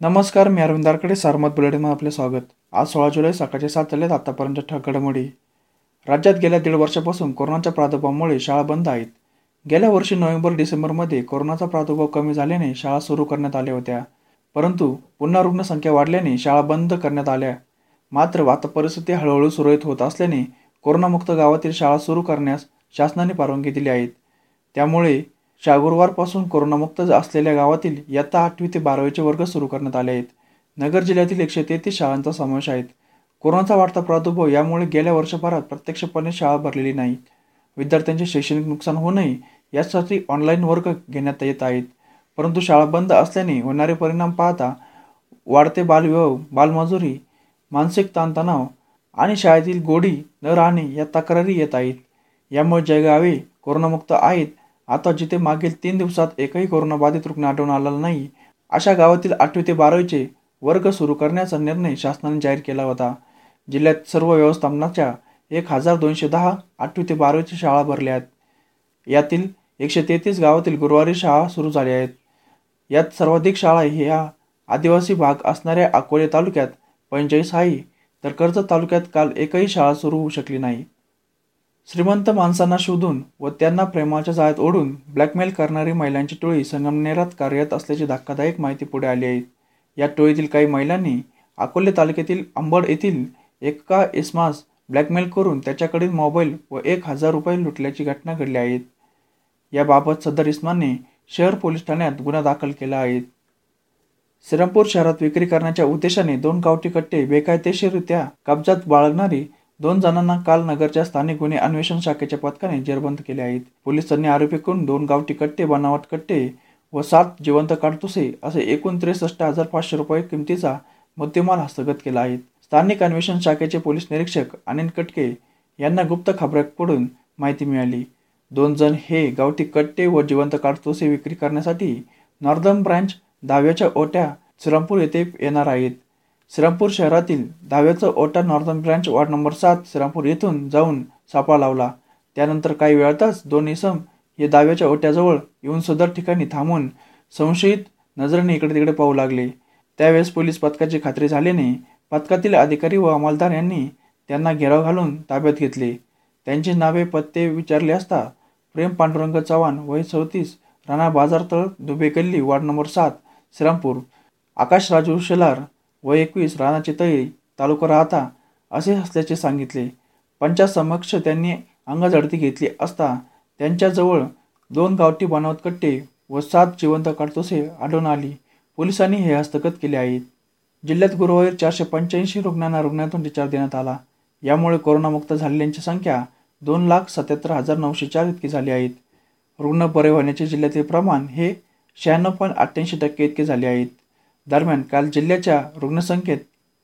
नमस्कार मी अरविंदारकडे सारमत बुलेटिनमध्ये आपले स्वागत. आज सोळा जुलै सकाळचे सात झालेत आतापर्यंत ठक घडामोडी. राज्यात गेल्या दीड वर्षापासून कोरोनाच्या प्रादुर्भावामुळे शाळा बंद आहेत. गेल्या वर्षी नोव्हेंबर डिसेंबरमध्ये कोरोनाचा प्रादुर्भाव कमी झाल्याने शाळा सुरू करण्यात आल्या होत्या. परंतु पुन्हा रुग्णसंख्या वाढल्याने शाळा बंद करण्यात आल्या. मात्र आता परिस्थिती हळूहळू सुरळीत होत असल्याने कोरोनामुक्त गावातील शाळा सुरू करण्यास शासनाने परवानगी दिली आहेत त्यामुळे गुरुवारपासून कोरोनामुक्त असलेल्या गावातील इयत्ता आठवी ते बारावीचे वर्ग सुरू करण्यात आले आहेत. नगर जिल्ह्यातील एकशे तेहतीस शाळांचा समावेश आहे. कोरोनाचा वाढता प्रादुर्भाव यामुळे गेल्या वर्षभरात प्रत्यक्षपणे शाळा भरलेली नाही विद्यार्थ्यांचे शैक्षणिक नुकसान होऊ नये यासाठी ऑनलाईन वर्ग घेण्यात येत आहेत. परंतु शाळा बंद असल्याने होणारे परिणाम पाहता वाढते बालविवाह बालमजुरी मानसिक ताणतणाव आणि शाळेतील गोडी न राहणे या तक्रारी येत आहेत. यामुळे ज्या गावे कोरोनामुक्त आहेत आता जिथे मागील तीन दिवसात एकही कोरोनाबाधित रुग्ण आढळून आलेला नाही अशा गावातील आठवी ते बारावीचे वर्ग सुरू करण्याचा निर्णय शासनाने जाहीर केला होता. जिल्ह्यात सर्व व्यवस्थापनाच्या एक हजार दोनशे दहा आठवी ते बारावीच्या शाळा भरल्या आहेत. यातील एकशे तेहतीस गावातील गुरुवारी शाळा सुरू झाल्या आहेत. यात सर्वाधिक शाळा ह्या आदिवासी भाग असणाऱ्या अकोले तालुक्यात पंचेचाळीस आहे तर कर्जत तालुक्यात काल एकही शाळा सुरू होऊ शकली नाही. श्रीमंत माणसांना शोधून व त्यांना प्रेमाच्या जाळ्यात ओढून ब्लॅकमेल करणारी महिलांची टोळी संगमनेरात कार्यरत असल्याची धक्कादायक माहिती पुढे आली आहे. या टोळीतील काही महिलांनी अकोले तालुक्यातील अंबड येथील एका इस्मास ब्लॅकमेल करून त्याच्याकडील मोबाईल व एक हजार रुपये लुटल्याची घटना घडली आहेत याबाबत सदर इस्माने शहर पोलीस ठाण्यात गुन्हा दाखल केला आहे. श्रीरामपूर शहरात विक्री करण्याच्या उद्देशाने दोन गावठी कट्टे बेकायदेशीररित्या कब्जात बाळगणारी दोन जणांना काल नगरच्या स्थानिक गुन्हे अन्वेषण शाखेच्या पथकाने जेरबंद केले आहेत. पोलिसांनी आरोपीकडून दोन गावठी कट्टे बनावट कट्टे व सात जिवंत काडतुसे असे एकूण त्रेसष्ट हजार पाचशे रुपये किमतीचा मुद्देमाल हस्तगत केला आहे. स्थानिक अन्वेषण शाखेचे पोलीस निरीक्षक अनिल कटके यांना गुप्त खबऱ्याकडून माहिती मिळाली. दोन जण हे गावठी कट्टे व जिवंत काडतुसे विक्री करण्यासाठी नॉर्दर्न ब्रांच दहाव्याच्या ओट्या श्रीरामपूर येथे येणार आहेत. श्रीरामपूर शहरातील दहाव्याचा ओटा नॉर्थन ब्रँच वार्ड नंबर सात श्रीरामपूर येथून जाऊन सापळा लावला. त्यानंतर काही वेळातच दोन इसम हे दहाव्याच्या ओट्याजवळ येऊन सदर ठिकाणी थांबून संशयित नजरेने इकडे तिकडे पाहू लागले. त्यावेळेस पोलीस पथकाची खात्री झाल्याने पथकातील अधिकारी व अंमलदार यांनी त्यांना घेराव घालून ताब्यात घेतले. त्यांची नावे पत्ते विचारले असता प्रेम पांडुरंग चव्हाण वय चौतीस राणा बाजारतळ दुबे गल्ली वार्ड नंबर सात श्रीरामपूर आकाश राजू शेलार व एकवीस राणा तळी तालुका राहता असे असल्याचे सांगितले. पंचासमक्ष त्यांनी अंगझडती घेतली असता त्यांच्याजवळ दोन गावठी बनावट कट्टे व सात जिवंत काडतोसे आढळून आली. पोलिसांनी हे हस्तगत केले आहेत. जिल्ह्यात गुरुवारी चारशे पंच्याऐंशी रुग्णांना रुग्णातून डिचार्ज देण्यात आला. यामुळे कोरोनामुक्त झालेल्यांची संख्या दोन लाख सत्याहत्तर हजार नऊशे चार इतकी झाली आहेत. रुग्ण बरे होण्याचे जिल्ह्यातील प्रमाण हे शहाण्णव पॉईंट अठ्ठ्याऐंशी टक्के इतके झाले आहेत. दरम्यान काल जिल्ह्याच्या रुग्णसंख्येत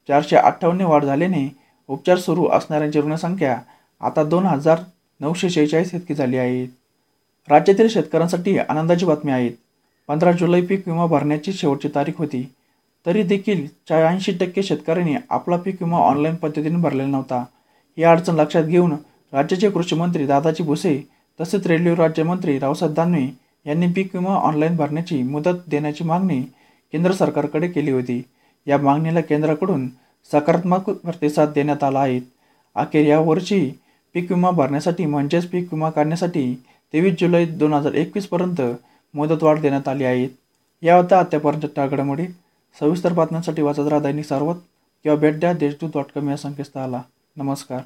चारशे अठ्ठावन्न वाढ झाल्याने उपचार सुरू असणाऱ्यांची रुग्णसंख्या आता दोन हजार नऊशे शेहेचाळीस इतकी झाली आहे. राज्यातील शेतकऱ्यांसाठी आनंदाची बातमी आहेत पंधरा जुलै पीक विमा भरण्याची शेवटची तारीख होती. तरी देखील शहाऐंशी टक्के शेतकऱ्यांनी आपला पीक विमा ऑनलाईन पद्धतीने भरलेला नव्हता. ही अडचण लक्षात घेऊन राज्याचे कृषी मंत्री दादाजी भुसे तसेच रेल्वे राज्यमंत्री रावसाहेब दानवे यांनी पीक विमा ऑनलाईन भरण्याची मुदत देण्याची मागणी केंद्र सरकारकडे केली होती. या मागणीला केंद्राकडून सकारात्मक प्रतिसाद देण्यात आला आहे. अखेर यावर्षी पीक विमा भरण्यासाठी म्हणजेच पीक विमा काढण्यासाठी तेवीस जुलै दोन हजार एकवीसपर्यंत मुदतवाढ देण्यात आली आहे. या होत्या आत्तापर्यंतच्या टाळगडामुळे सविस्तर बातम्यांसाठी वाचत राहा दैनिक सार्वत किंवा भेट द्या. देशदूत डॉट कॉम या संकेतस्थळाला. नमस्कार.